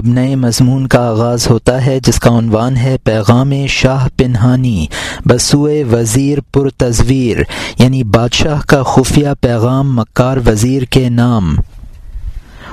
اب نئے مضمون کا آغاز ہوتا ہے، جس کا عنوان ہے پیغام شاہ پنہانی، بسوئے وزیر پر تصویر یعنی بادشاہ کا خفیہ پیغام مکار وزیر کے نام۔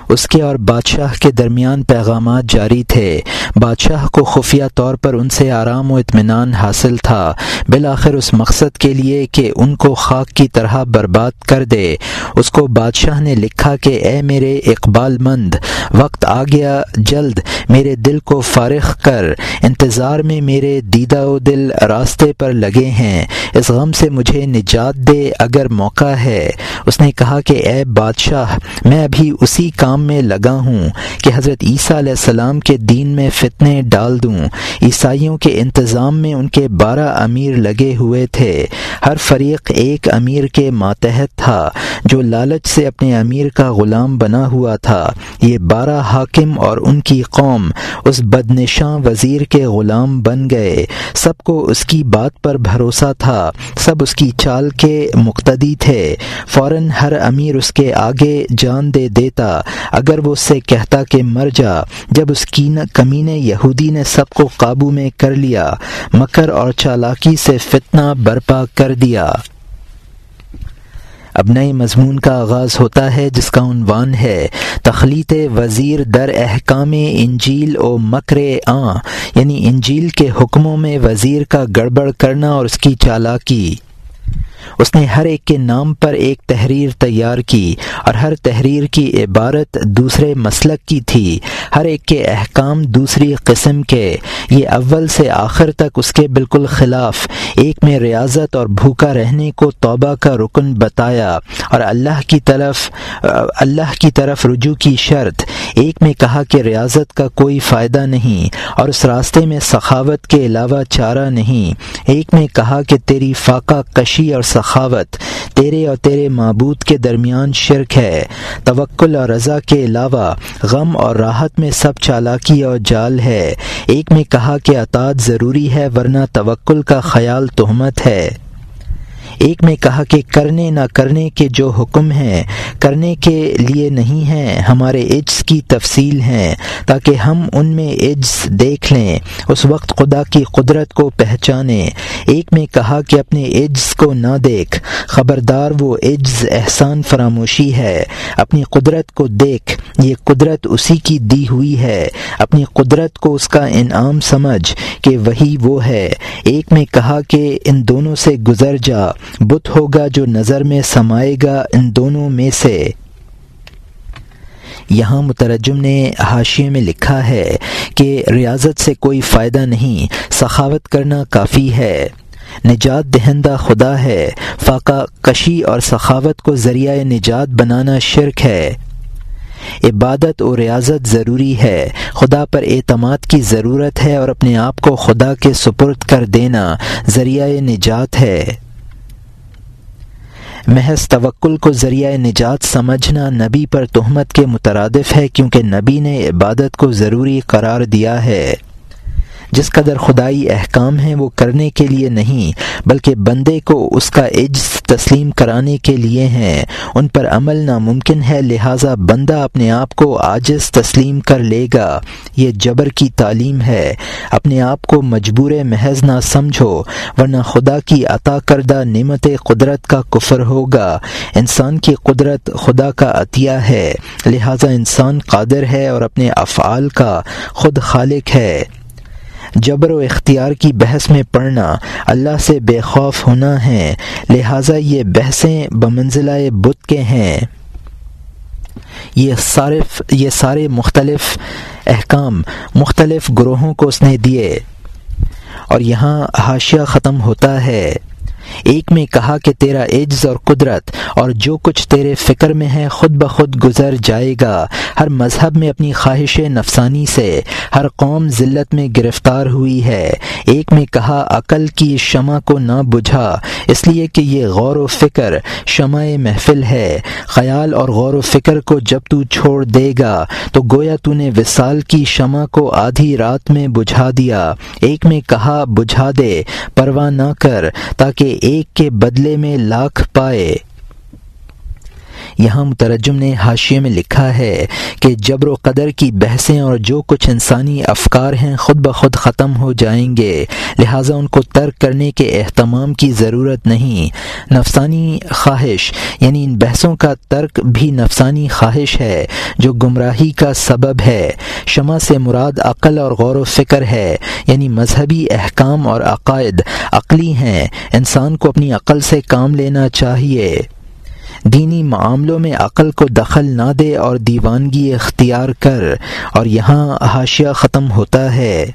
اس کے اور بادشاہ کے درمیان پیغامات جاری تھے۔ بادشاہ کو خفیہ طور پر ان سے آرام و اطمینان حاصل تھا۔ بالآخر اس مقصد کے لیے کہ ان کو خاک کی طرح برباد کر دے۔ اس کو بادشاہ نے لکھا کہ، اے میرے اقبال مند، وقت آ گیا، جلد میرے دل کو فارغ کر۔ انتظار میں میرے دیدہ و دل راستے پر لگے ہیں۔ اس غم سے مجھے نجات دے اگر موقع ہے۔ اس نے کہا کہ، اے بادشاہ، میں ابھی اسی کام کام میں لگا ہوں کہ حضرت عیسیٰ علیہ السلام کے دین میں فتنے ڈال دوں۔ عیسائیوں کے انتظام میں ان کے بارہ امیر لگے ہوئے تھے۔ ہر فریق ایک امیر کے ماتحت تھا جو لالچ سے اپنے امیر کا غلام بنا ہوا تھا۔ یہ بارہ حاکم اور ان کی قوم اس بدنشاں وزیر کے غلام بن گئے۔ سب کو اس کی بات پر بھروسہ تھا۔ سب اس کی چال کے مقتدی تھے۔ فوراً ہر امیر اس کے آگے جان دے دیتا۔ اگر وہ اس سے کہتا کہ مر جا، جب اس کی کمین یہودی نے سب کو قابو میں کر لیا، مکر اور چالاکی سے فتنہ برپا کر دیا۔ اب نئے مضمون کا آغاز ہوتا ہے، جس کا عنوان ہے، تخلیط وزیر در احکام انجیل و مکر آ یعنی انجیل کے حکموں میں وزیر کا گڑبڑ کرنا اور اس کی چالاکی۔ اس نے ہر ایک کے نام پر ایک تحریر تیار کی اور ہر تحریر کی عبارت دوسرے مسلک کی تھی۔ ہر ایک کے احکام دوسری قسم کے۔ یہ اول سے آخر تک اس کے بالکل خلاف۔ ایک میں ریاضت اور بھوکا رہنے کو توبہ کا رکن بتایا اور اللہ کی طرف، اللہ کی طرف رجوع کی شرط۔ ایک میں کہا کہ ریاضت کا کوئی فائدہ نہیں اور اس راستے میں سخاوت کے علاوہ چارہ نہیں۔ ایک میں کہا کہ تیری فاقہ کشی اور سخاوت، تیرے اور تیرے معبود کے درمیان شرک ہے۔ توکل اور رضا کے علاوہ غم اور راحت میں سب چالاکی اور جال ہے۔ ایک میں کہا کہ اطاعت ضروری ہے، ورنہ توکل کا خیال تہمت ہے۔ ایک میں کہا کہ کرنے نہ کرنے کے جو حکم ہیں، کرنے کے لیے نہیں ہیں، ہمارے عجز کی تفصیل ہیں، تاکہ ہم ان میں عجز دیکھ لیں، اس وقت خدا کی قدرت کو پہچانیں۔ ایک میں کہا کہ اپنے عجز کو نہ دیکھ، خبردار وہ عجز احسان فراموشی ہے۔ اپنی قدرت کو دیکھ، یہ قدرت اسی کی دی ہوئی ہے۔ اپنی قدرت کو اس کا انعام سمجھ کہ وہی وہ ہے۔ ایک میں کہا کہ ان دونوں سے گزر جا بت ہوگا جو نظر میں سمائے گا ان دونوں میں سے۔ یہاں مترجم نے حاشیے میں لکھا ہے کہ ریاضت سے کوئی فائدہ نہیں، سخاوت کرنا کافی ہے۔ نجات دہندہ خدا ہے۔ فاقہ کشی اور سخاوت کو ذریعہ نجات بنانا شرک ہے۔ عبادت و ریاضت ضروری ہے۔ خدا پر اعتماد کی ضرورت ہے اور اپنے آپ کو خدا کے سپرد کر دینا ذریعہ نجات ہے۔ محض توکل کو ذریعہ نجات سمجھنا نبی پر تہمت کے مترادف ہے کیونکہ نبی نے عبادت کو ضروری قرار دیا ہے۔ جس قدر خدائی احکام ہیں وہ کرنے کے لیے نہیں، بلکہ بندے کو اس کا عجز تسلیم کرانے کے لیے ہیں۔ ان پر عمل ناممکن ہے، لہٰذا بندہ اپنے آپ کو عاجز تسلیم کر لے گا۔ یہ جبر کی تعلیم ہے۔ اپنے آپ کو مجبور محض نہ سمجھو، ورنہ خدا کی عطا کردہ نعمت قدرت کا کفر ہوگا۔ انسان کی قدرت خدا کا عطیہ ہے، لہٰذا انسان قادر ہے اور اپنے افعال کا خود خالق ہے۔ جبر و اختیار کی بحث میں پڑھنا اللہ سے بے خوف ہونا ہے، لہٰذا یہ بحثیں بمنزلہ بت کے ہیں۔ یہ صارف یہ سارے مختلف احکام، مختلف گروہوں کو اس نے دیے اور یہاں حاشیہ ختم ہوتا ہے۔ ایک میں کہا کہ تیرا عجز اور قدرت اور جو کچھ تیرے فکر میں ہے خود بخود گزر جائے گا۔ ہر مذہب میں اپنی خواہش نفسانی سے، ہر قوم ذلت میں گرفتار ہوئی ہے۔ ایک میں کہا، عقل کی شمع کو نہ بجھا، اس لیے کہ یہ غور و فکر شمع محفل ہے۔ خیال اور غور و فکر کو جب تو چھوڑ دے گا، تو گویا تو نے وصال کی شمع کو آدھی رات میں بجھا دیا۔ ایک میں کہا، بجھا دے، پرواہ نہ کر، تاکہ ایک کے بدلے میں لاکھ پائے۔ یہاں مترجم نے حاشیے میں لکھا ہے کہ جبر و قدر کی بحثیں اور جو کچھ انسانی افکار ہیں خود بخود ختم ہو جائیں گے، لہٰذا ان کو ترک کرنے کے اہتمام کی ضرورت نہیں۔ نفسانی خواہش یعنی ان بحثوں کا ترک بھی نفسانی خواہش ہے، جو گمراہی کا سبب ہے۔ شمع سے مراد عقل اور غور و فکر ہے یعنی مذہبی احکام اور عقائد عقلی ہیں۔ انسان کو اپنی عقل سے کام لینا چاہیے۔ دینی معاملوں میں عقل کو دخل نہ دے اور دیوانگی اختیار کر اور یہاں حاشیہ ختم ہوتا ہے۔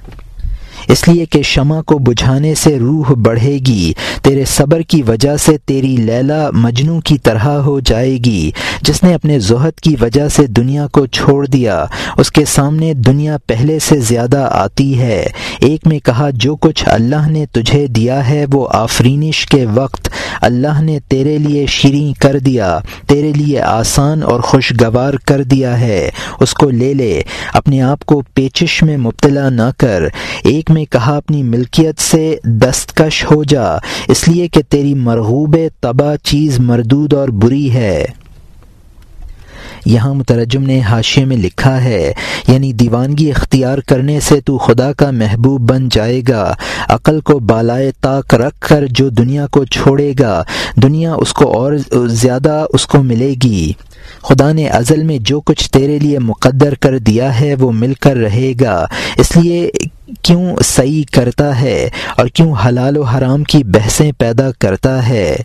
اس لیے کہ شمع کو بجھانے سے روح بڑھے گی، تیرے صبر کی وجہ سے تیری لیلا مجنو کی طرح ہو جائے گی۔ جس نے اپنے زہد کی وجہ سے دنیا کو چھوڑ دیا، اس کے سامنے دنیا پہلے سے زیادہ آتی ہے۔ ایک میں کہا، جو کچھ اللہ نے تجھے دیا ہے، وہ آفرینش کے وقت اللہ نے تیرے لیے شیریں کر دیا، تیرے لیے آسان اور خوشگوار کر دیا ہے۔ اس کو لے لے، اپنے آپ کو پیچش میں مبتلا نہ کر۔ ایک میں کہا اپنی ملکیت سے دستکش ہو جا، اس لیے کہ تیری مرغوب تباہ چیز مردود اور بری ہے۔ یہاں مترجم نے حاشے میں لکھا ہے یعنی دیوانگی اختیار کرنے سے تو خدا کا محبوب بن جائے گا، عقل کو بالائے طاق رکھ کر جو دنیا کو چھوڑے گا، دنیا اس کو اور زیادہ اس کو ملے گی۔ خدا نے ازل میں جو کچھ تیرے لیے مقدر کر دیا ہے وہ مل کر رہے گا، اس لیے کیوں صحیح کرتا ہے اور کیوں حلال و حرام کی بحثیں پیدا کرتا ہے؟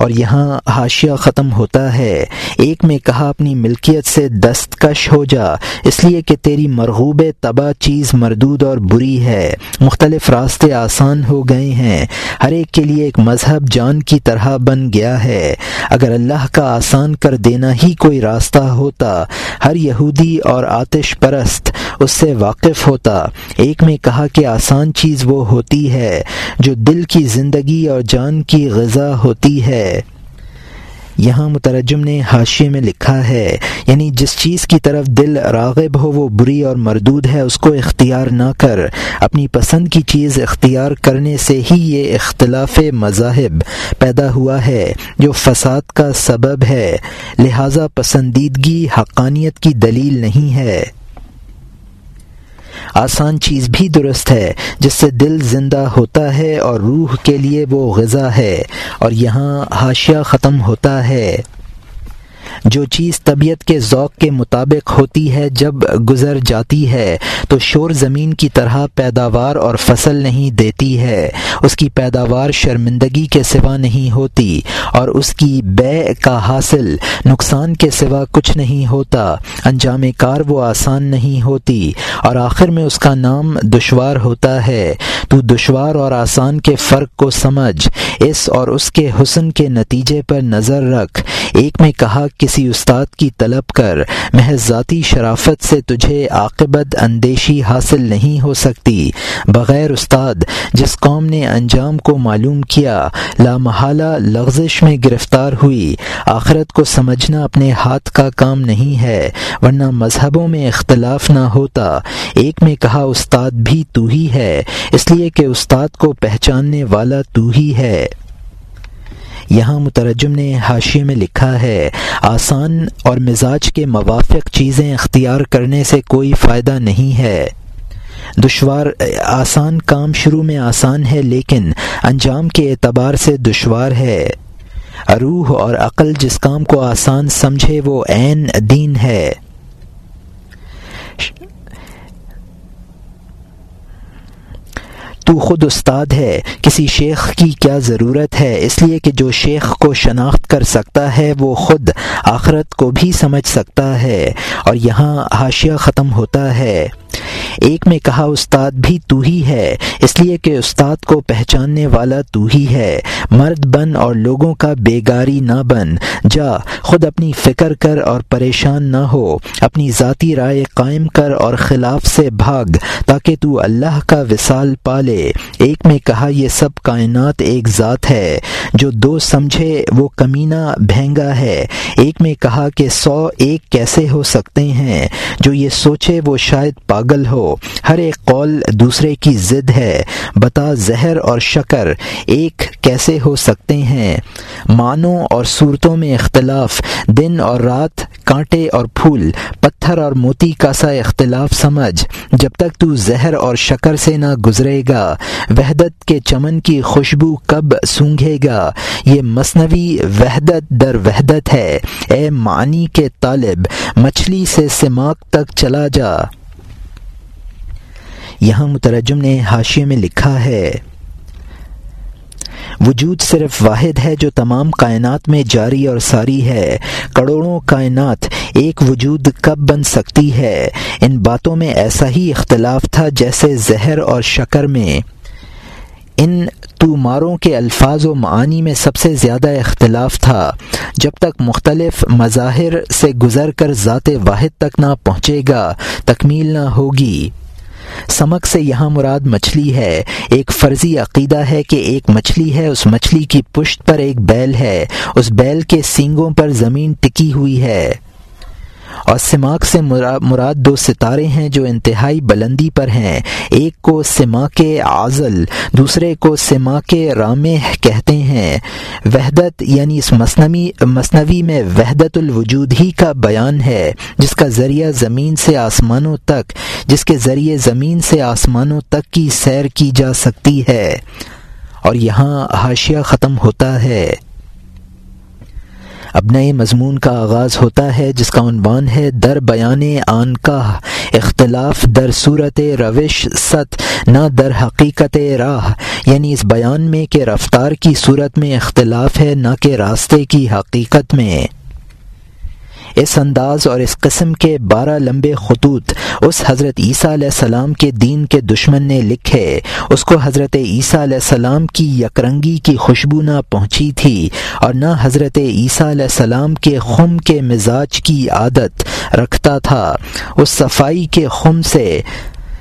اور یہاں حاشیہ ختم ہوتا ہے۔ ایک میں کہا، اپنی ملکیت سے دستکش ہو جا، اس لیے کہ تیری مرغوب تباہ چیز مردود اور بری ہے۔ مختلف راستے آسان ہو گئے ہیں۔ ہر ایک کے لیے ایک مذہب جان کی طرح بن گیا ہے۔ اگر اللہ کا آسان کر دینا ہی کوئی راستہ ہوتا، ہر یہودی اور آتش پرست اس سے واقف ہوتا۔ ایک میں کہا کہ آسان چیز وہ ہوتی ہے جو دل کی زندگی اور جان کی غذا ہوتی ہے۔ یہاں مترجم نے حاشے میں لکھا ہے یعنی جس چیز کی طرف دل راغب ہو وہ بری اور مردود ہے، اس کو اختیار نہ کر۔ اپنی پسند کی چیز اختیار کرنے سے ہی یہ اختلاف مذاہب پیدا ہوا ہے، جو فساد کا سبب ہے۔ لہذا پسندیدگی حقانیت کی دلیل نہیں ہے۔ آسان چیز بھی درست ہے، جس سے دل زندہ ہوتا ہے اور روح کے لیے وہ غذا ہے، اور یہاں حاشیہ ختم ہوتا ہے۔ جو چیز طبیعت کے ذوق کے مطابق ہوتی ہے جب گزر جاتی ہے، تو شور زمین کی طرح پیداوار اور فصل نہیں دیتی ہے۔ اس کی پیداوار شرمندگی کے سوا نہیں ہوتی اور اس کی بے کا حاصل نقصان کے سوا کچھ نہیں ہوتا۔ انجام کار وہ آسان نہیں ہوتی اور آخر میں اس کا نام دشوار ہوتا ہے۔ تو دشوار اور آسان کے فرق کو سمجھ، اس اور اس کے حسن کے نتیجے پر نظر رکھ۔ ایک میں کہا کسی استاد کی طلب کر محض ذاتی شرافت سے تجھے عاقبت اندیشی حاصل نہیں ہو سکتی۔ بغیر استاد، جس قوم نے انجام کو معلوم کیا، لامحالہ لغزش میں گرفتار ہوئی۔ آخرت کو سمجھنا اپنے ہاتھ کا کام نہیں ہے، ورنہ مذہبوں میں اختلاف نہ ہوتا۔ ایک میں کہا، استاد بھی تو ہی ہے، اس لیے کہ استاد کو پہچاننے والا تو ہی ہے۔ یہاں مترجم نے حاشی میں لکھا ہے، آسان اور مزاج کے موافق چیزیں اختیار کرنے سے کوئی فائدہ نہیں ہے۔ دشوار، آسان کام شروع میں آسان ہے لیکن انجام کے اعتبار سے دشوار ہے۔ روح اور عقل جس کام کو آسان سمجھے وہ عین دین ہے۔ تو خود استاد ہے، کسی شیخ کی کیا ضرورت ہے؟ اس لیے کہ جو شیخ کو شناخت کر سکتا ہے، وہ خود آخرت کو بھی سمجھ سکتا ہے۔ اور یہاں حاشیہ ختم ہوتا ہے۔ ایک میں کہا، استاد بھی تو ہی ہے، اس لیے کہ استاد کو پہچاننے والا تو ہی ہے۔ مرد بن اور لوگوں کا بیگاری نہ بن۔ جا، خود اپنی فکر کر اور پریشان نہ ہو۔ اپنی ذاتی رائے قائم کر اور خلاف سے بھاگ، تاکہ تو اللہ کا وصال پالے۔ ایک میں کہا، یہ سب کائنات ایک ذات ہے۔ جو دو سمجھے، وہ کمینہ بھینگا ہے۔ ایک میں کہا کہ سو ایک کیسے ہو سکتے ہیں۔ جو یہ سوچے، وہ شاید پاگل ہو۔ ہر ایک قول دوسرے کی ضد ہے۔ بتا زہر اور شکر ایک کیسے ہو سکتے ہیں؟ معنوں اور صورتوں میں اختلاف۔ دن اور رات، کانٹے اور پھول۔ پتھر اور موتی کا سا اختلاف سمجھ۔ جب تک تو زہر اور شکر سے نہ گزرے گا، وحدت کے چمن کی خوشبو کب سونگھے گا؟ یہ مصنوعی وحدت در وحدت ہے۔ اے معنی کے طالب، مچھلی سے سماک تک چلا جا۔ یہاں مترجم نے حاشیے میں لکھا ہے، وجود صرف واحد ہے جو تمام کائنات میں جاری اور ساری ہے۔ کروڑوں کائنات ایک وجود کب بن سکتی ہے؟ ان باتوں میں ایسا ہی اختلاف تھا جیسے زہر اور شکر میں۔ ان ماروں کے الفاظ و معانی میں سب سے زیادہ اختلاف تھا۔ جب تک مختلف مظاہر سے گزر کر ذات واحد تک نہ پہنچے گا، تکمیل نہ ہوگی۔ سمک سے یہاں مراد مچھلی ہے۔ ایک فرضی عقیدہ ہے کہ ایک مچھلی ہے، اس مچھلی کی پشت پر ایک بیل ہے۔ اس بیل کے سینگوں پر زمین ٹکی ہوئی ہے۔ اور سماک سے مراد دو ستارے ہیں جو انتہائی بلندی پر ہیں۔ ایک کو سما کے دوسرے کو سما کے کہتے ہیں۔ وحدت یعنی اس مصنوعی مصنوعی میں وحدت الوجود ہی کا بیان ہے، جس کا ذریعہ زمین سے آسمانوں تک، جس کے ذریعے زمین سے آسمانوں تک کی سیر کی جا سکتی ہے۔ اور یہاں حاشیہ ختم ہوتا ہے۔ اب نئے مضمون کا آغاز ہوتا ہے، جس کا عنوان ہے در بیان آن کا اختلاف در صورت روش ست، نہ در حقیقت راہ۔ یعنی اس بیان میں کہ رفتار کی صورت میں اختلاف ہے، نہ کہ راستے کی حقیقت میں۔ اس انداز اور اس قسم کے بارہ لمبے خطوط اس حضرت عیسیٰ علیہ السلام کے دین کے دشمن نے لکھے۔ اس کو حضرت عیسیٰ علیہ السلام کی یکرنگی کی خوشبو نہ پہنچی تھی اور نہ حضرت عیسیٰ علیہ السلام کے خم کے مزاج کی عادت رکھتا تھا۔ اس صفائی کے خم سے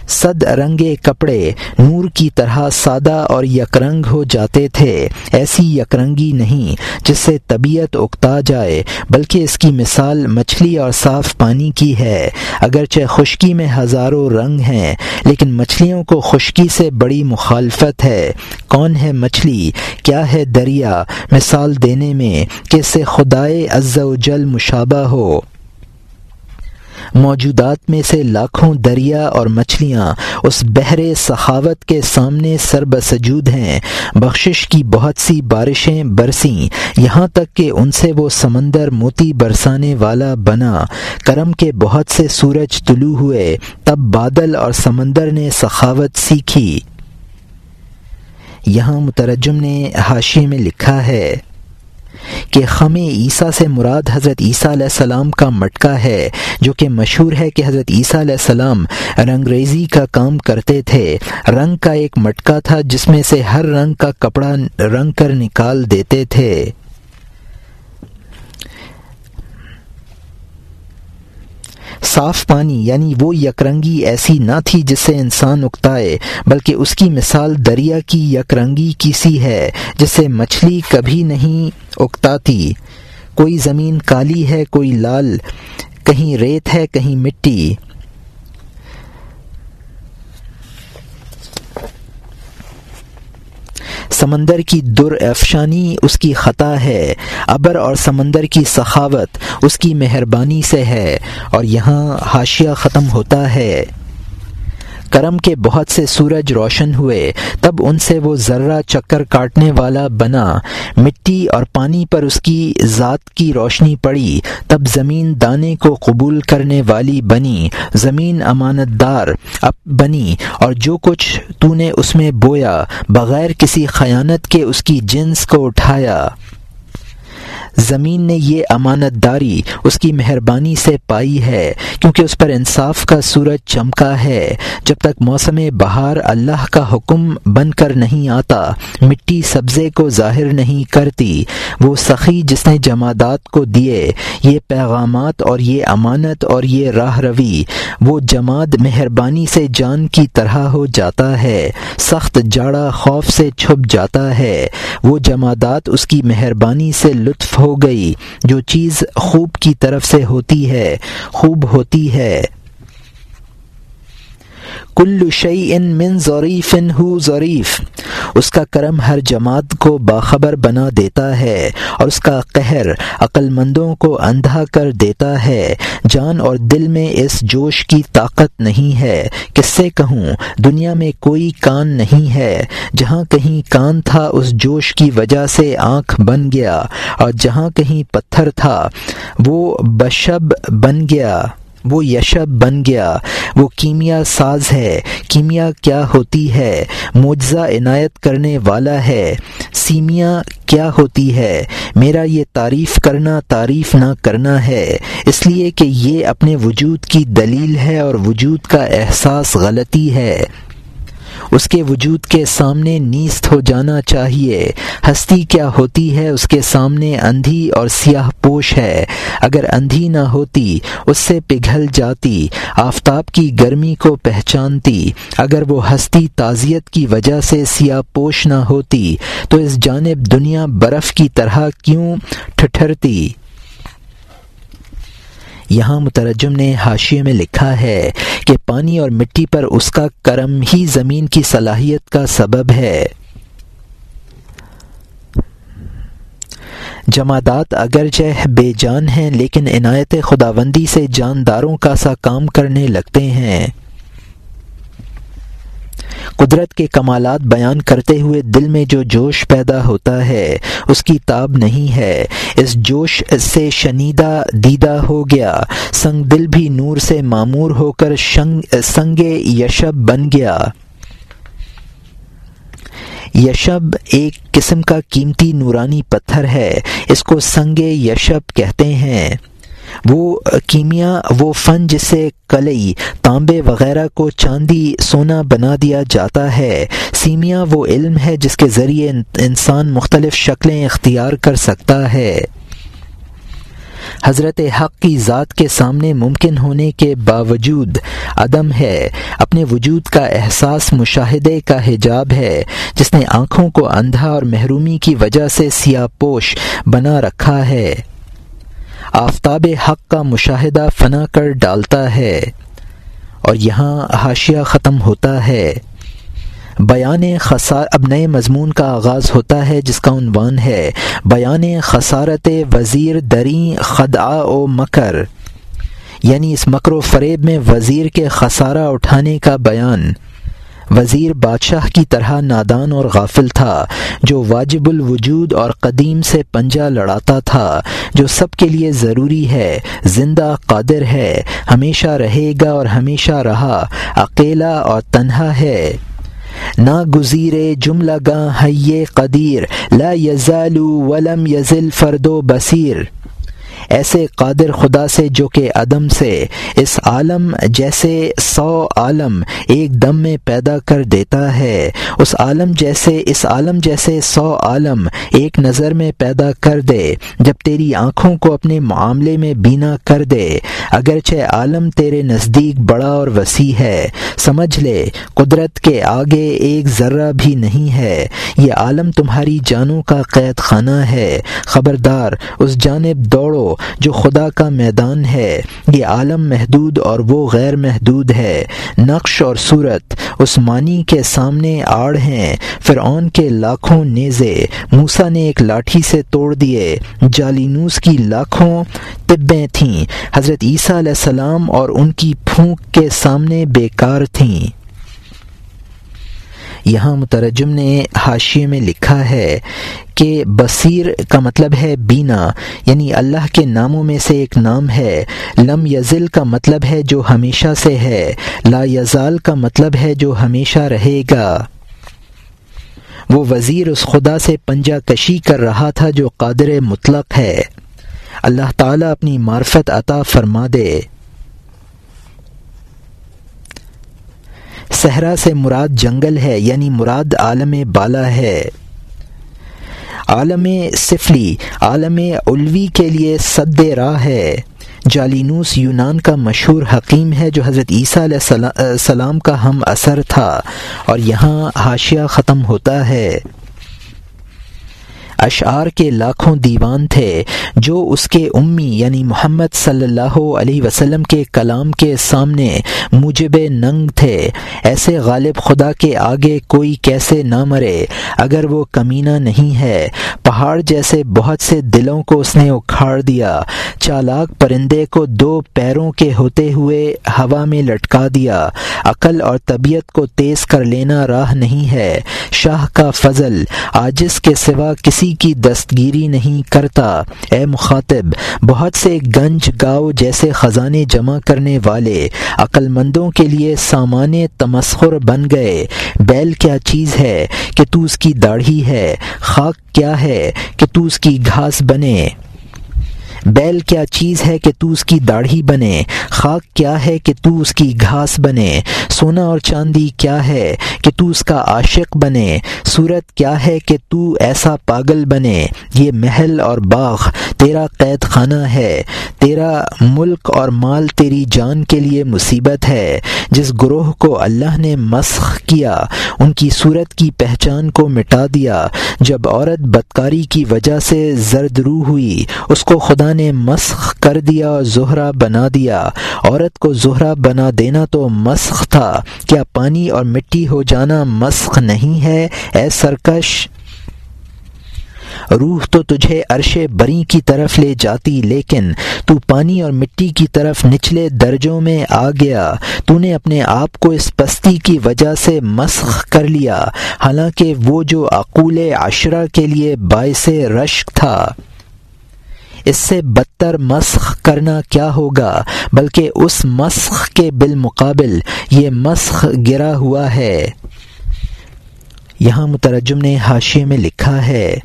صد رنگے کپڑے نور کی طرح سادہ اور یکرنگ ہو جاتے تھے۔ ایسی یکرنگی نہیں جس سے طبیعت اکتا جائے، بلکہ اس کی مثال مچھلی اور صاف پانی کی ہے۔ اگرچہ خشکی میں ہزاروں رنگ ہیں، لیکن مچھلیوں کو خشکی سے بڑی مخالفت ہے۔ کون ہے مچھلی؟ کیا ہے دریا؟ مثال دینے میں کہ اس سے خدائے عز و جل مشابہ ہو۔ موجودات میں سے لاکھوں دریا اور مچھلیاں اس بحر سخاوت کے سامنے سر بسجود ہیں۔ بخشش کی بہت سی بارشیں برسیں۔ یہاں تک کہ ان سے وہ سمندر موتی برسانے والا بنا۔ کرم کے بہت سے سورج طلوع ہوئے۔ تب بادل اور سمندر نے سخاوت سیکھی۔ یہاں مترجم نے حاشی میں لکھا ہے۔ کہ خم عیسیٰ سے مراد حضرت عیسیٰ علیہ السلام کا مٹکا ہے، جو کہ مشہور ہے کہ حضرت عیسیٰ علیہ السلام رنگریزی کا کام کرتے تھے۔ رنگ کا ایک مٹکا تھا، جس میں سے ہر رنگ کا کپڑا رنگ کر نکال دیتے تھے۔ صاف پانی یعنی وہ یکرنگی ایسی نہ تھی جس سے انسان اکتائے، بلکہ اس کی مثال دریا کی یکرنگی کسی ہے، جس سے مچھلی کبھی نہیں اکتاتی۔ کوئی زمین کالی ہے، کوئی لال، کہیں ریت ہے، کہیں مٹی۔ سمندر کی در افشانی اس کی خطا ہے، ابر اور سمندر کی سخاوت اس کی مہربانی سے ہے، اور یہاں حاشیہ ختم ہوتا ہے۔ کرم کے بہت سے سورج روشن ہوئے، تب ان سے وہ ذرہ چکر کاٹنے والا بنا۔ مٹی اور پانی پر اس کی ذات کی روشنی پڑی، تب زمین دانے کو قبول کرنے والی بنی، زمین امانت دار اب بنی۔ اور جو کچھ تو نے اس میں بویا، بغیر کسی خیانت کے اس کی جنس کو اٹھایا۔ زمین نے یہ امانت داری اس کی مہربانی سے پائی ہے، کیونکہ اس پر انصاف کا سورج چمکا ہے۔ جب تک موسم بہار اللہ کا حکم بن کر نہیں آتا، مٹی سبزے کو ظاہر نہیں کرتی۔ وہ سخی جس نے جمادات کو دیے، یہ پیغامات اور یہ امانت اور یہ راہ روی، وہ جماد مہربانی سے جان کی طرح ہو جاتا ہے، سخت جاڑا خوف سے چھپ جاتا ہے۔ وہ جمادات اس کی مہربانی سے لطف ہو گئی۔ جو چیز خوب کی طرف سے ہوتی ہے، خوب ہوتی ہے۔ کل شعی ان من ظریف ہو ظریف۔ اس کا کرم ہر جماعت کو باخبر بنا دیتا ہے اور اس کا قہر عقل مندوں کو اندھا کر دیتا ہے۔ جان اور دل میں اس جوش کی طاقت نہیں ہے۔ کس سے کہوں؟ دنیا میں کوئی کان نہیں ہے۔ جہاں کہیں کان تھا، اس جوش کی وجہ سے آنکھ بن گیا۔ اور جہاں کہیں پتھر تھا، وہ بشب بن گیا۔ وہ یشب بن گیا۔ وہ کیمیا ساز ہے۔ کیمیا کیا ہوتی ہے؟ معجزہ عنایت کرنے والا ہے۔ سیمیا کیا ہوتی ہے؟ میرا یہ تعریف کرنا تعریف نہ کرنا ہے۔ اس لیے کہ یہ اپنے وجود کی دلیل ہے اور وجود کا احساس غلطی ہے۔ اس کے وجود کے سامنے نیست ہو جانا چاہیے۔ ہستی کیا ہوتی ہے اس کے سامنے اندھی اور سیاہ پوش ہے۔ اگر اندھی نہ ہوتی، اس سے پگھل جاتی، آفتاب کی گرمی کو پہچانتی۔ اگر وہ ہستی تعزیت کی وجہ سے سیاہ پوش نہ ہوتی، تو اس جانب دنیا برف کی طرح کیوں ٹھٹھرتی؟ یہاں مترجم نے حاشیے میں لکھا ہے کہ پانی اور مٹی پر اس کا کرم ہی زمین کی صلاحیت کا سبب ہے۔ جمادات اگرچہ بے جان ہیں لیکن عنایت خداوندی سے جانداروں کا سا کام کرنے لگتے ہیں۔ قدرت کے کمالات بیان کرتے ہوئے دل میں جو جوش پیدا ہوتا ہے، اس کی تاب نہیں ہے۔ اس جوش سے شنیدہ دیدہ ہو گیا۔ سنگ دل بھی نور سے معمور ہو کر سنگ یشب بن گیا۔ یشب ایک قسم کا قیمتی نورانی پتھر ہے۔ اس کو سنگ یشب کہتے ہیں۔ وہ کیمیا، وہ فن جسے کلئی، تانبے وغیرہ کو چاندی سونا بنا دیا جاتا ہے۔ سیمیا وہ علم ہے جس کے ذریعے انسان مختلف شکلیں اختیار کر سکتا ہے۔ حضرت حق کی ذات کے سامنے ممکن ہونے کے باوجود عدم ہے۔ اپنے وجود کا احساس مشاہدے کا حجاب ہے۔ جس نے آنکھوں کو اندھا اور محرومی کی وجہ سے سیاہ پوش بنا رکھا ہے۔ آفتاب حق کا مشاہدہ فنا کر ڈالتا ہے اور یہاں حاشیہ ختم ہوتا ہے۔ بیان خسار اب نئے مضمون کا آغاز ہوتا ہے جس کا عنوان ہے، بیان خسارت وزیر دری خدع و مکر۔ یعنی اس مکر و فریب میں وزیر کے خسارہ اٹھانے کا بیان۔ وزیر بادشاہ کی طرح نادان اور غافل تھا، جو واجب الوجود اور قدیم سے پنجہ لڑاتا تھا، جو سب کے لیے ضروری ہے، زندہ قادر ہے، ہمیشہ رہے گا اور ہمیشہ رہا، اکیلا اور تنہا ہے۔ نہ گزیر جملہ گاہ قدیر، لا یزالو ولم یزل فرد و بصیر۔ ایسے قادر خدا سے جو کہ عدم سے اس عالم جیسے سو عالم ایک دم میں پیدا کر دیتا ہے۔ اس عالم جیسے، اس عالم جیسے سو عالم ایک نظر میں پیدا کر دے۔ جب تیری آنکھوں کو اپنے معاملے میں بینا کر دے، اگرچہ عالم تیرے نزدیک بڑا اور وسیع ہے، سمجھ لے، قدرت کے آگے ایک ذرہ بھی نہیں ہے۔ یہ عالم تمہاری جانوں کا قید خانہ ہے۔ خبردار، اس جانب دوڑو۔ جو خدا کا میدان ہے، یہ عالم محدود اور وہ غیر محدود ہے۔ نقش اور صورت اس معنی کے سامنے آڑ ہیں، فرعون کے لاکھوں نیزے۔ موسا نے ایک لاٹھی سے توڑ دیے۔ جالینوس کی لاکھوں طبیں تھیں۔ حضرت عیسیٰ علیہ السلام اور ان کی پھونک کے سامنے بیکار تھیں۔ یہاں مترجم نے حاشیے میں لکھا ہے کہ بصیر کا مطلب ہے بینا یعنی اللہ کے ناموں میں سے ایک نام ہے۔ لم یزل کا مطلب ہے جو ہمیشہ سے ہے۔ لا یزال کا مطلب ہے جو ہمیشہ رہے گا۔ وہ وزیر اس خدا سے پنجہ کشی کر رہا تھا جو قادر مطلق ہے۔ اللہ تعالیٰ اپنی معرفت عطا فرما دے۔ صحرا سے مراد جنگل ہے یعنی مراد عالم بالا ہے۔ عالم صفلی عالم علوی کے لیے صد راہ ہے۔ جالینوس یونان کا مشہور حکیم ہے، جو حضرت عیسیٰ علیہ السلام کا ہم اثر تھا۔ اور یہاں حاشیہ ختم ہوتا ہے۔ اشعار کے لاکھوں دیوان تھے جو اس کے امی یعنی محمد صلی اللہ علیہ وسلم کے کلام کے سامنے مجب ننگ تھے۔ ایسے غالب خدا کے آگے کوئی کیسے نہ مرے؟ اگر وہ کمینہ نہیں ہے، پہاڑ جیسے بہت سے دلوں کو اس نے اکھاڑ دیا، چالاک پرندے کو دو پیروں کے ہوتے ہوئے ہوا میں لٹکا دیا۔ عقل اور طبیعت کو تیز کر لینا راہ نہیں ہے۔ شاہ کا فضل آجز کے سوا کسی کی دستگیری نہیں کرتا۔ اے مخاطب، بہت سے گنج گاؤ جیسے خزانے جمع کرنے والے عقل مندوں کے لیے سامان تمسخر بن گئے۔ بیل کیا چیز ہے کہ تو اس کی داڑھی ہے؟ خاک کیا ہے کہ تو اس کی گھاس بنے؟ بیل کیا چیز ہے کہ تو اس کی داڑھی بنے؟ خاک کیا ہے کہ تو اس کی گھاس بنے؟ سونا اور چاندی کیا ہے کہ تو اس کا عاشق بنے؟ صورت کیا ہے کہ تو ایسا پاگل بنے؟ یہ محل اور باغ، تیرا قید خانہ ہے، تیرا ملک اور مال تیری جان کے لیے مصیبت ہے۔ جس گروہ کو اللہ نے مسخ کیا، ان کی صورت کی پہچان کو مٹا دیا۔ جب عورت بدکاری کی وجہ سے زرد روح ہوئی، اس کو خدا نے مسخ کر دیا، زہرہ بنا دیا۔ عورت کو زہرہ بنا دینا تو مسخ تھا۔ کیا پانی اور مٹی ہو جانا مسخ نہیں ہے؟ اے سرکش، روح تو تجھے عرش بری کی طرف لے جاتی، لیکن تو پانی اور مٹی کی طرف نچلے درجوں میں آ گیا۔ تو نے اپنے آپ کو اس پستی کی وجہ سے مسخ کر لیا۔ حالانکہ وہ جو عقول عشرہ کے لیے باعث رشک تھا۔ اس سے بدتر مسخ کرنا کیا ہوگا؟ بلکہ اس مسخ کے بالمقابل یہ مسخ گرا ہوا ہے۔ یہاں مترجم نے حاشیے میں لکھا ہے۔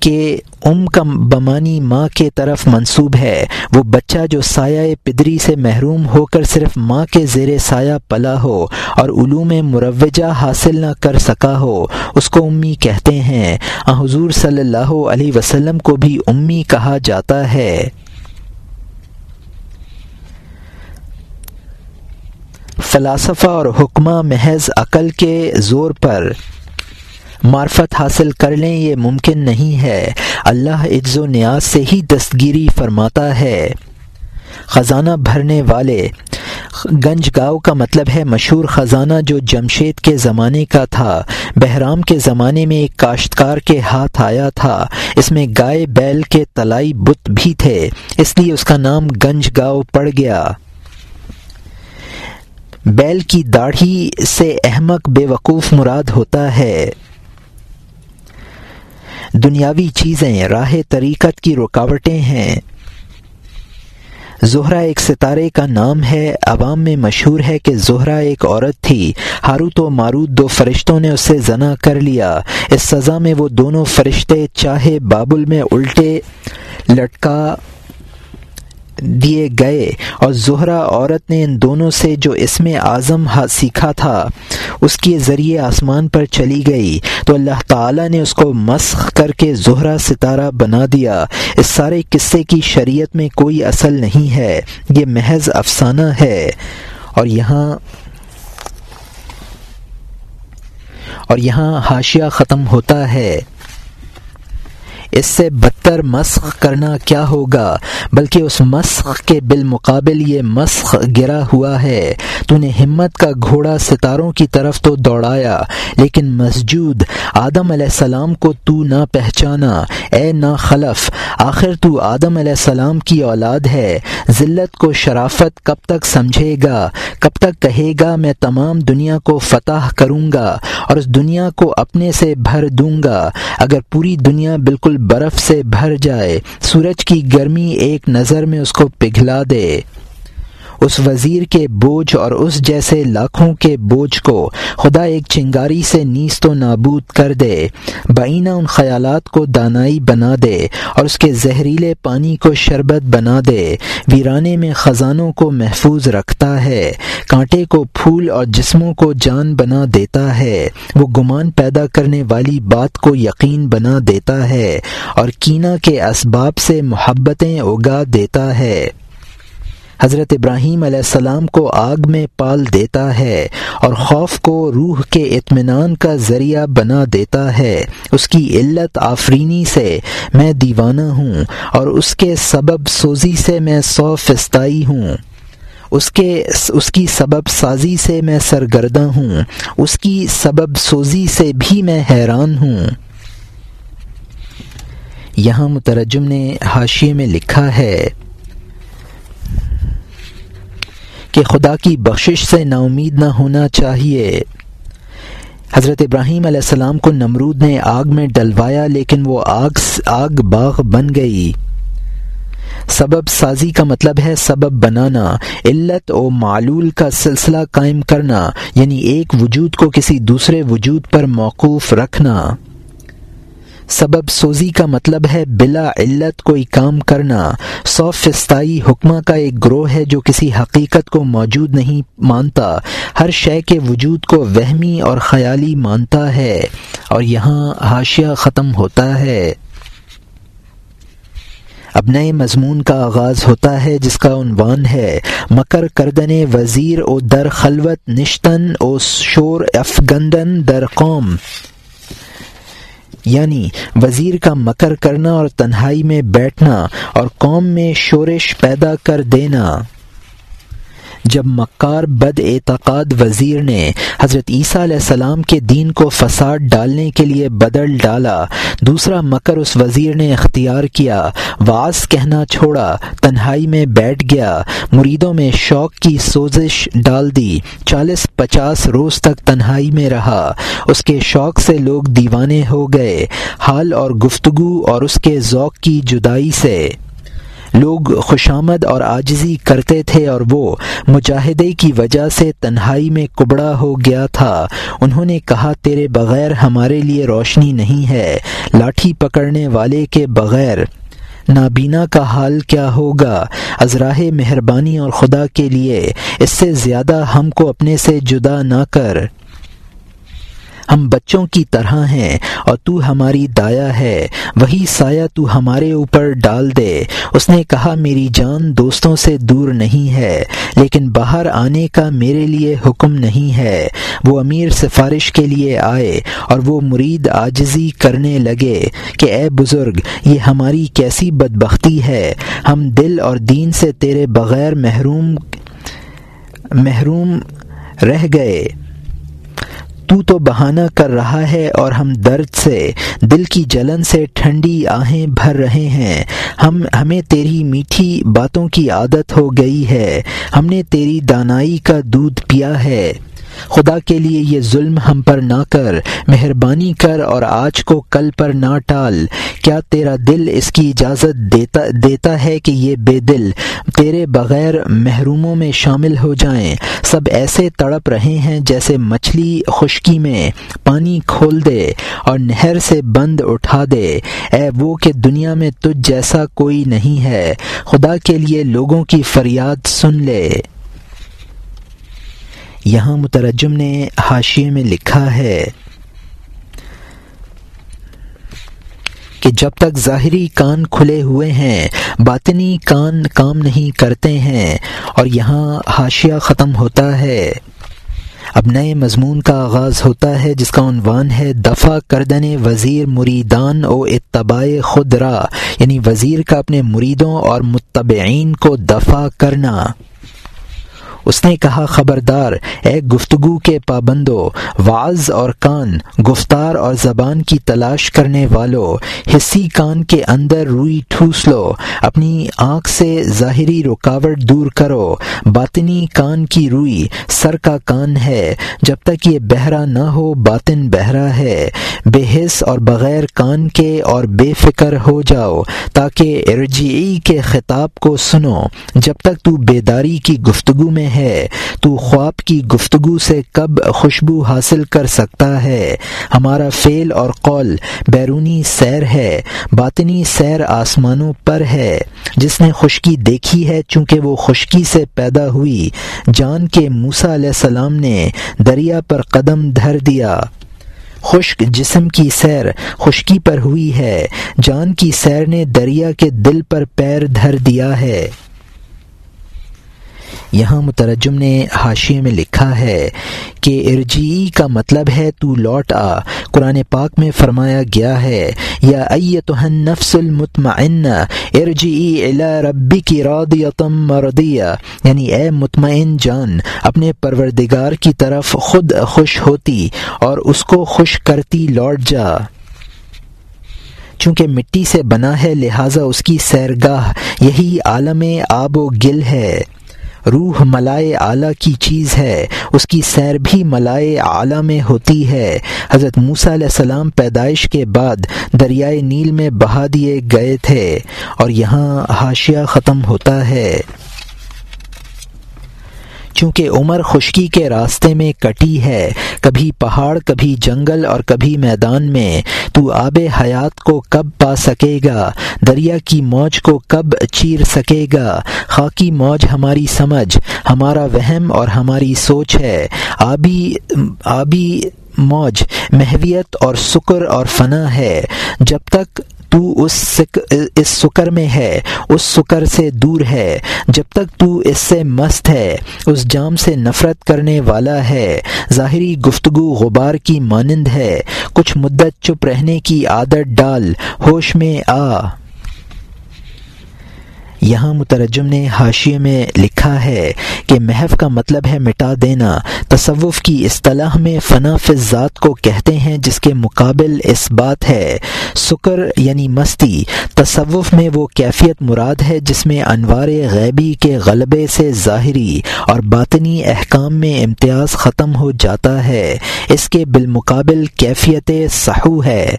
کہ ام کا بمانی ماں کے طرف منصوب ہے۔ وہ بچہ جو سایہ پدری سے محروم ہو کر صرف ماں کے زیر سایہ پلا ہو اور علوم مروجہ حاصل نہ کر سکا ہو، اس کو امی کہتے ہیں۔ حضور صلی اللہ علیہ وسلم کو بھی امی کہا جاتا ہے۔ فلاسفہ اور حکمہ محض عقل کے زور پر۔ معرفت حاصل کر لیں، یہ ممکن نہیں ہے۔ اللہ عز و نیاز سے ہی دستگیری فرماتا ہے۔ خزانہ بھرنے والے۔ گنج گاؤں کا مطلب ہے مشہور خزانہ جو جمشید کے زمانے کا تھا۔ بہرام کے زمانے میں ایک کاشتکار کے ہاتھ آیا تھا۔ اس میں گائے بیل کے تلائی بت بھی تھے۔ اس لیے اس کا نام گنج گاؤں پڑ گیا۔ بیل کی داڑھی سے احمق بے وقوف مراد ہوتا ہے۔ دنیاوی چیزیں، راہ طریقت کی رکاوٹیں ہیں۔ زہرہ ایک ستارے کا نام ہے۔ عوام میں مشہور ہے کہ زہرہ ایک عورت تھی۔ ہاروت و ماروت دو فرشتوں نے اسے زنا کر لیا۔ اس سزا میں وہ دونوں فرشتے چاہے بابل میں الٹے، لٹکا دیے گئے اور زہرہ عورت نے ان دونوں سے جو اس میں اعظم سیکھا تھا، اس کے ذریعے آسمان پر چلی گئی۔ تو اللہ تعالی نے اس کو مسخ کر کے زہرہ ستارہ بنا دیا۔ اس سارے قصے کی شریعت میں کوئی اصل نہیں ہے۔ یہ محض افسانہ ہے۔ اور یہاں اور یہاں حاشیہ ختم ہوتا ہے۔ اس سے بدتر مسخ کرنا کیا ہوگا؟ بلکہ اس مسخ کے بالمقابل یہ مسخ گرا ہوا ہے۔ تو نے ہمت کا گھوڑا ستاروں کی طرف تو دوڑایا، لیکن مسجود آدم علیہ السلام کو تو نہ پہچانا۔ اے نا خلف، آخر تو آدم علیہ السلام کی اولاد ہے۔ ذلت کو شرافت کب تک سمجھے گا؟ کب تک کہے گا، میں تمام دنیا کو فتح کروں گا اور اس دنیا کو اپنے سے بھر دوں گا۔ اگر پوری دنیا بالکل برف سے بھر جائے سورج کی گرمی ایک نظر میں اس کو پگھلا دے۔ اس وزیر کے بوجھ اور اس جیسے لاکھوں کے بوجھ کو خدا ایک چنگاری سے نیست و نابود کر دے۔ بعینہ ان خیالات کو دانائی بنا دے اور اس کے زہریلے پانی کو شربت بنا دے۔ ویرانے میں خزانوں کو محفوظ رکھتا ہے۔ کانٹے کو پھول اور جسموں کو جان بنا دیتا ہے۔ وہ گمان پیدا کرنے والی بات کو یقین بنا دیتا ہے اور کینا کے اسباب سے محبتیں اگا دیتا ہے۔ حضرت ابراہیم علیہ السلام کو آگ میں پال دیتا ہے اور خوف کو روح کے اطمینان کا ذریعہ بنا دیتا ہے۔ اس کی علت آفرینی سے میں دیوانہ ہوں اور اس کے سبب سوزی سے میں سو فستائی ہوں۔ اس کے اس کی سبب سازی سے میں سرگردہ ہوں۔ اس کی سبب سوزی سے بھی میں حیران ہوں۔ یہاں مترجم نے حاشیے میں لکھا ہے۔ کہ خدا کی بخشش سے نا امید نہ ہونا چاہیے۔ حضرت ابراہیم علیہ السلام کو نمرود نے آگ میں ڈلوایا، لیکن وہ آگ آگ باغ بن گئی۔ سبب سازی کا مطلب ہے سبب بنانا، علت و معلول کا سلسلہ قائم کرنا یعنی ایک وجود کو کسی دوسرے وجود پر موقوف رکھنا۔ سبب سوزی کا مطلب ہے بلا علت کوئی کام کرنا۔ سو فستائی حکمہ کا ایک گروہ ہے جو کسی حقیقت کو موجود نہیں مانتا۔ ہر شے کے وجود کو وہمی اور خیالی مانتا ہے۔ اور یہاں حاشیہ ختم ہوتا ہے۔ اب نئے مضمون کا آغاز ہوتا ہے جس کا عنوان ہے، مکر کردن وزیر او در خلوت نشتن، او شور افگندن در قوم۔ یعنی وزیر کا مکر کرنا اور تنہائی میں بیٹھنا اور قوم میں شورش پیدا کر دینا۔ جب مکار بد اعتقاد وزیر نے حضرت عیسیٰ علیہ السلام کے دین کو فساد ڈالنے کے لیے بدل ڈالا، دوسرا مکر اس وزیر نے اختیار کیا، واس کہنا چھوڑا، تنہائی میں بیٹھ گیا، مریدوں میں شوق کی سوزش ڈال دی، چالیس پچاس روز تک تنہائی میں رہا، اس کے شوق سے لوگ دیوانے ہو گئے، حال اور گفتگو اور اس کے ذوق کی جدائی سے۔ لوگ خوشامد اور آجزی کرتے تھے اور وہ مجاہدے کی وجہ سے تنہائی میں کبڑا ہو گیا تھا۔ انہوں نے کہا، تیرے بغیر ہمارے لیے روشنی نہیں ہے۔ لاٹھی پکڑنے والے کے بغیر نابینا کا حال کیا ہوگا؟ ازراہ مہربانی اور خدا کے لیے، اس سے زیادہ ہم کو اپنے سے جدا نہ کر۔ ہم بچوں کی طرح ہیں اور تو ہماری دایا ہے، وہی سایہ تو ہمارے اوپر ڈال دے۔ اس نے کہا، میری جان دوستوں سے دور نہیں ہے، لیکن باہر آنے کا میرے لیے حکم نہیں ہے۔ وہ امیر سفارش کے لیے آئے اور وہ مرید آجزی کرنے لگے کہ، اے بزرگ، یہ ہماری کیسی بدبختی ہے؟ ہم دل اور دین سے تیرے بغیر محروم محروم رہ گئے۔ تو تو بہانہ کر رہا ہے اور ہم درد سے، دل کی جلن سے ٹھنڈی آہیں بھر رہے ہیں۔ ہم، ہمیں تیری میٹھی باتوں کی عادت ہو گئی ہے۔ ہم نے تیری دانائی کا دودھ پیا ہے۔ خدا کے لیے یہ ظلم ہم پر نہ کر، مہربانی کر اور آج کو کل پر نہ ٹال۔ کیا تیرا دل اس کی اجازت دیتا دیتا ہے کہ یہ بے دل، تیرے بغیر محروموں میں شامل ہو جائیں۔ سب ایسے تڑپ رہے ہیں جیسے مچھلی خشکی میں پانی کھول دے اور نہر سے بند اٹھا دے۔ اے وہ کہ دنیا میں تجھ جیسا کوئی نہیں ہے۔ خدا کے لیے لوگوں کی فریاد سن لے۔ یہاں مترجم نے حاشیے میں لکھا ہے کہ جب تک ظاہری کان کھلے ہوئے ہیں، باطنی کان کام نہیں کرتے ہیں اور یہاں حاشیہ ختم ہوتا ہے۔ اب نئے مضمون کا آغاز ہوتا ہے، جس کا عنوان ہے دفع کردن وزیر مریدان او اتباع خود را یعنی وزیر کا اپنے مریدوں اور متبعین کو دفع کرنا۔ اس نے کہا، خبردار، اے گفتگو کے پابندو واز اور کان، گفتار اور زبان کی تلاش کرنے والو حصی کان کے اندر روئی ٹھوس لو اپنی آنکھ سے ظاہری رکاوٹ دور کرو، باطنی کان کی روئی سر کا کان ہے، جب تک یہ بہرا نہ ہو، باطن بہرا ہے، بے حص اور بغیر کان کے اور بے فکر ہو جاؤ، تاکہ ارجعی کے خطاب کو سنو، جب تک تو بیداری کی گفتگو میں ہے ہے۔ تو خواب کی گفتگو سے کب خوشبو حاصل کر سکتا ہے؟ ہمارا فعل اور قول بیرونی سیر ہے، باطنی سیر آسمانوں پر ہے۔ جس نے خشکی دیکھی ہے چونکہ وہ خشکی سے پیدا ہوئی۔ جان کے موسا علیہ السلام نے دریا پر قدم دھر دیا۔ خشک جسم کی سیر خشکی پر ہوئی ہے۔ جان کی سیر نے دریا کے دل پر پیر دھر دیا ہے۔ یہاں مترجم نے حاشیے میں لکھا ہے کہ ارجی کا مطلب ہے تو لوٹ آ۔ قرآن پاک میں فرمایا گیا ہے، یا ایتہن نفس المطمئن ارجی الا ربی کی رادیتم مردیہ یعنی اے مطمئن جان، اپنے پروردگار کی طرف خود خوش ہوتی اور اس کو خوش کرتی لوٹ جا۔ چونکہ مٹی سے بنا ہے، لہٰذا اس کی سیرگاہ یہی عالم آب و گل ہے۔ روح ملائے اعلیٰ کی چیز ہے، اس کی سیر بھی ملائے اعلیٰ میں ہوتی ہے۔ حضرت موسیٰ علیہ السلام پیدائش کے بعد دریائے نیل میں بہا دیے گئے تھے اور یہاں حاشیہ ختم ہوتا ہے۔ چونکہ عمر خشکی کے راستے میں کٹی ہے۔ کبھی پہاڑ، کبھی جنگل اور کبھی میدان میں۔ تو آب حیات کو کب پا سکے گا؟ دریا کی موج کو کب چیر سکے گا؟ خاکی موج ہماری سمجھ، ہمارا وہم اور ہماری سوچ ہے۔ آبی آبی موج، محویت اور سکر اور فنا ہے۔ جب تک تو اس سک، اس سکر میں ہے، اس سکر سے دور ہے۔ جب تک تو اس سے مست ہے، اس جام سے نفرت کرنے والا ہے۔ ظاہری گفتگو غبار کی مانند ہے۔ کچھ مدت چپ رہنے کی عادت ڈال، ہوش میں آ۔ یہاں مترجم نے حاشیے میں لکھا ہے کہ محف کا مطلب ہے مٹا دینا، تصوف کی اصطلاح میں فنا ذات کو کہتے ہیں جس کے مقابل اس بات ہے۔ سکر یعنی مستی، تصوف میں وہ کیفیت مراد ہے جس میں انوار غیبی کے غلبے سے ظاہری اور باطنی احکام میں امتیاز ختم ہو جاتا ہے۔ اس کے بالمقابل کیفیت سہو ہے۔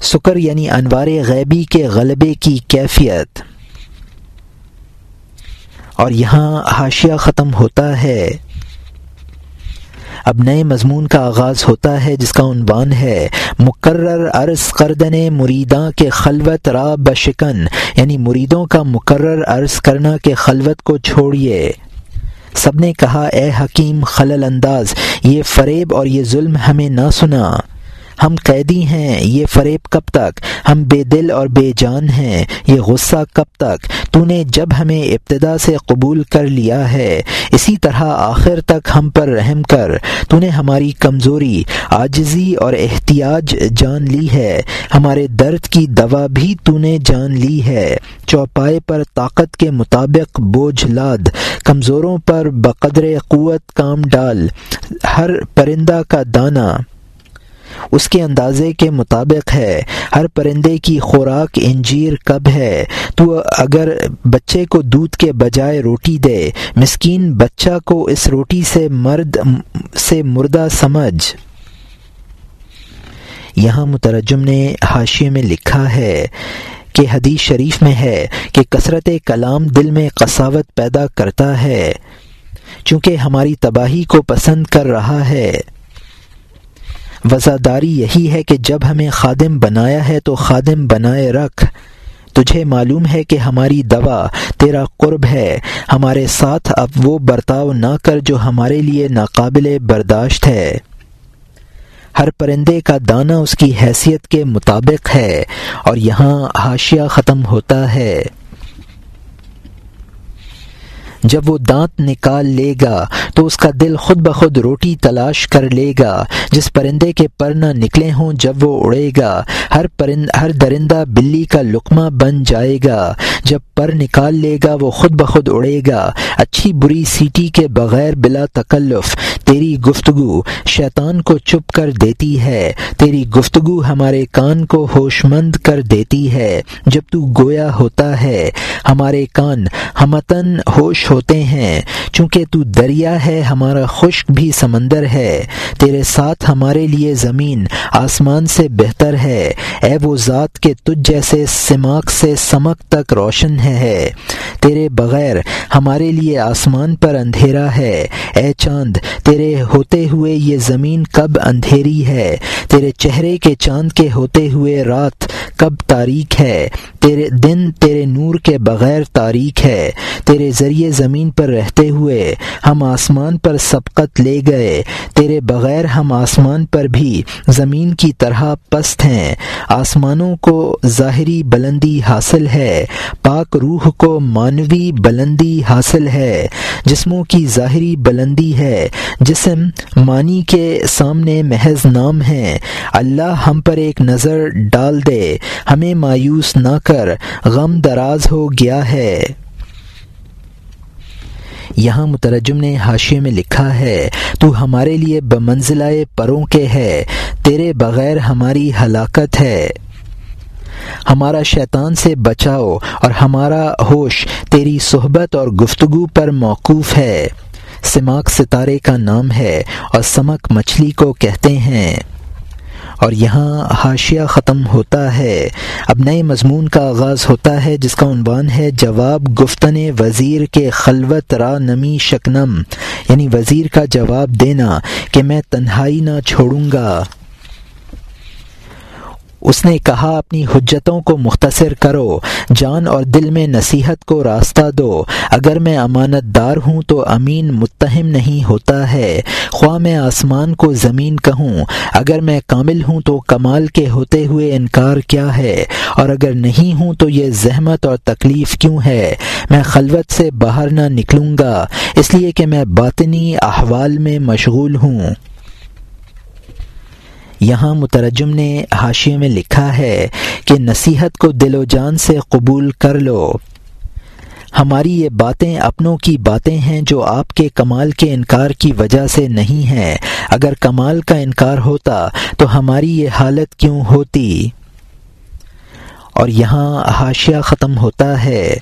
سکر یعنی انوار غیبی کے غلبے کی کیفیت۔ اور یہاں حاشیہ ختم ہوتا ہے۔ اب نئے مضمون کا آغاز ہوتا ہے جس کا عنوان ہے، مقرر عرض کردن مریداں کے خلوت را بشکن یعنی مریدوں کا مقرر عرض کرنا کے خلوت کو چھوڑیے۔ سب نے کہا، اے حکیم خلل انداز، یہ فریب اور یہ ظلم ہمیں نہ سنا۔ ہم قیدی ہیں، یہ فریب کب تک؟ ہم بے دل اور بے جان ہیں، یہ غصہ کب تک؟ تو نے جب ہمیں ابتدا سے قبول کر لیا ہے، اسی طرح آخر تک ہم پر رحم کر۔ تو نے ہماری کمزوری آجزی اور احتیاج جان لی ہے۔ ہمارے درد کی دوا بھی تو نے جان لی ہے۔ چوپائے پر طاقت کے مطابق بوجھ لاد۔ کمزوروں پر بقدر قوت کام ڈال۔ ہر پرندہ کا دانہ اس کے اندازے کے مطابق ہے۔ ہر پرندے کی خوراک انجیر کب ہے؟ تو اگر بچے کو دودھ کے بجائے روٹی دے، مسکین بچہ کو اس روٹی سے مرد، سے مردہ سمجھ۔ یہاں مترجم نے حاشیے میں لکھا ہے کہ حدیث شریف میں ہے کہ کثرت کلام دل میں قصاوت پیدا کرتا ہے، چونکہ ہماری تباہی کو پسند کر رہا ہے۔ وزاداری یہی ہے کہ جب ہمیں خادم بنایا ہے تو خادم بنائے رکھ۔ تجھے معلوم ہے کہ ہماری دوا تیرا قرب ہے۔ ہمارے ساتھ اب وہ برتاؤ نہ کر جو ہمارے لیے ناقابل برداشت ہے۔ ہر پرندے کا دانہ اس کی حیثیت کے مطابق ہے اور یہاں حاشیہ ختم ہوتا ہے۔ جب وہ دانت نکال لے گا تو اس کا دل خود بخود روٹی تلاش کر لے گا، جس پرندے کے پر نہ نکلے ہوں جب وہ اڑے گا۔ ہر پرند، ہر درندہ بلی کا لقمہ بن جائے گا۔ جب پر نکال لے گا، وہ خود بخود اڑے گا۔ اچھی بری سیٹی کے بغیر بلا تکلف۔ تیری گفتگو شیطان کو چپ کر دیتی ہے۔ تیری گفتگو ہمارے کان کو ہوش مند کر دیتی ہے۔ جب تو گویا ہوتا ہے، ہمارے کان ہمتن ہوش ہوتے ہیں۔ چونکہ تو دریا ہے، ہمارا خشک بھی سمندر ہے۔ تیرے ساتھ ہمارے لیے زمین آسمان سے بہتر ہے۔ اے وہ ذات کے تجھ جیسے سماک سے سمک تک روشن ہے۔ تیرے بغیر ہمارے لیے آسمان پر اندھیرا ہے۔ اے چاند، تیرے ہوتے ہوئے یہ زمین کب اندھیری ہے؟ تیرے چہرے کے چاند کے ہوتے ہوئے رات کب تاریخ ہے؟ تیرے دن تیرے نور کے بغیر تاریخ ہے۔ تیرے ذریعے زمین پر رہتے ہوئے ہم آسمان پر سبقت لے گئے۔ تیرے بغیر ہم آسمان پر بھی زمین کی طرح پست ہیں۔ آسمانوں کو ظاہری بلندی حاصل ہے۔ پاک روح کو مانوی بلندی حاصل ہے، جسموں کی ظاہری بلندی ہے۔ جسم معنی کے سامنے محض نام ہے۔ اللہ ہم پر ایک نظر ڈال دے، ہمیں مایوس نہ کر، غم دراز ہو گیا ہے۔ یہاں مترجم نے حاشیے میں لکھا ہے، تو ہمارے لیے بمنزلہ پروں کے ہے، تیرے بغیر ہماری ہلاکت ہے۔ ہمارا شیطان سے بچاؤ اور ہمارا ہوش تیری صحبت اور گفتگو پر موقوف ہے۔ سماک ستارے کا نام ہے اور سمک مچھلی کو کہتے ہیں۔ اور یہاں حاشیہ ختم ہوتا ہے۔ اب نئے مضمون کا آغاز ہوتا ہے جس کا عنوان ہے جواب گفتن وزیر کے خلوت را نمی شکنم۔ یعنی وزیر کا جواب دینا کہ میں تنہائی نہ چھوڑوں گا۔ اس نے کہا، اپنی حجتوں کو مختصر کرو، جان اور دل میں نصیحت کو راستہ دو۔ اگر میں امانت دار ہوں تو امین متہم نہیں ہوتا ہے۔ خواہ میں آسمان کو زمین کہوں، اگر میں کامل ہوں تو کمال کے ہوتے ہوئے انکار کیا ہے۔ اور اگر نہیں ہوں تو یہ زحمت اور تکلیف کیوں ہے؟ میں خلوت سے باہر نہ نکلوں گا، اس لیے کہ میں باطنی احوال میں مشغول ہوں۔ یہاں مترجم نے حاشیے میں لکھا ہے کہ نصیحت کو دل و جان سے قبول کر لو۔ ہماری یہ باتیں اپنوں کی باتیں ہیں جو آپ کے کمال کے انکار کی وجہ سے نہیں ہیں۔ اگر کمال کا انکار ہوتا تو ہماری یہ حالت کیوں ہوتی؟ اور یہاں حاشیہ ختم ہوتا ہے۔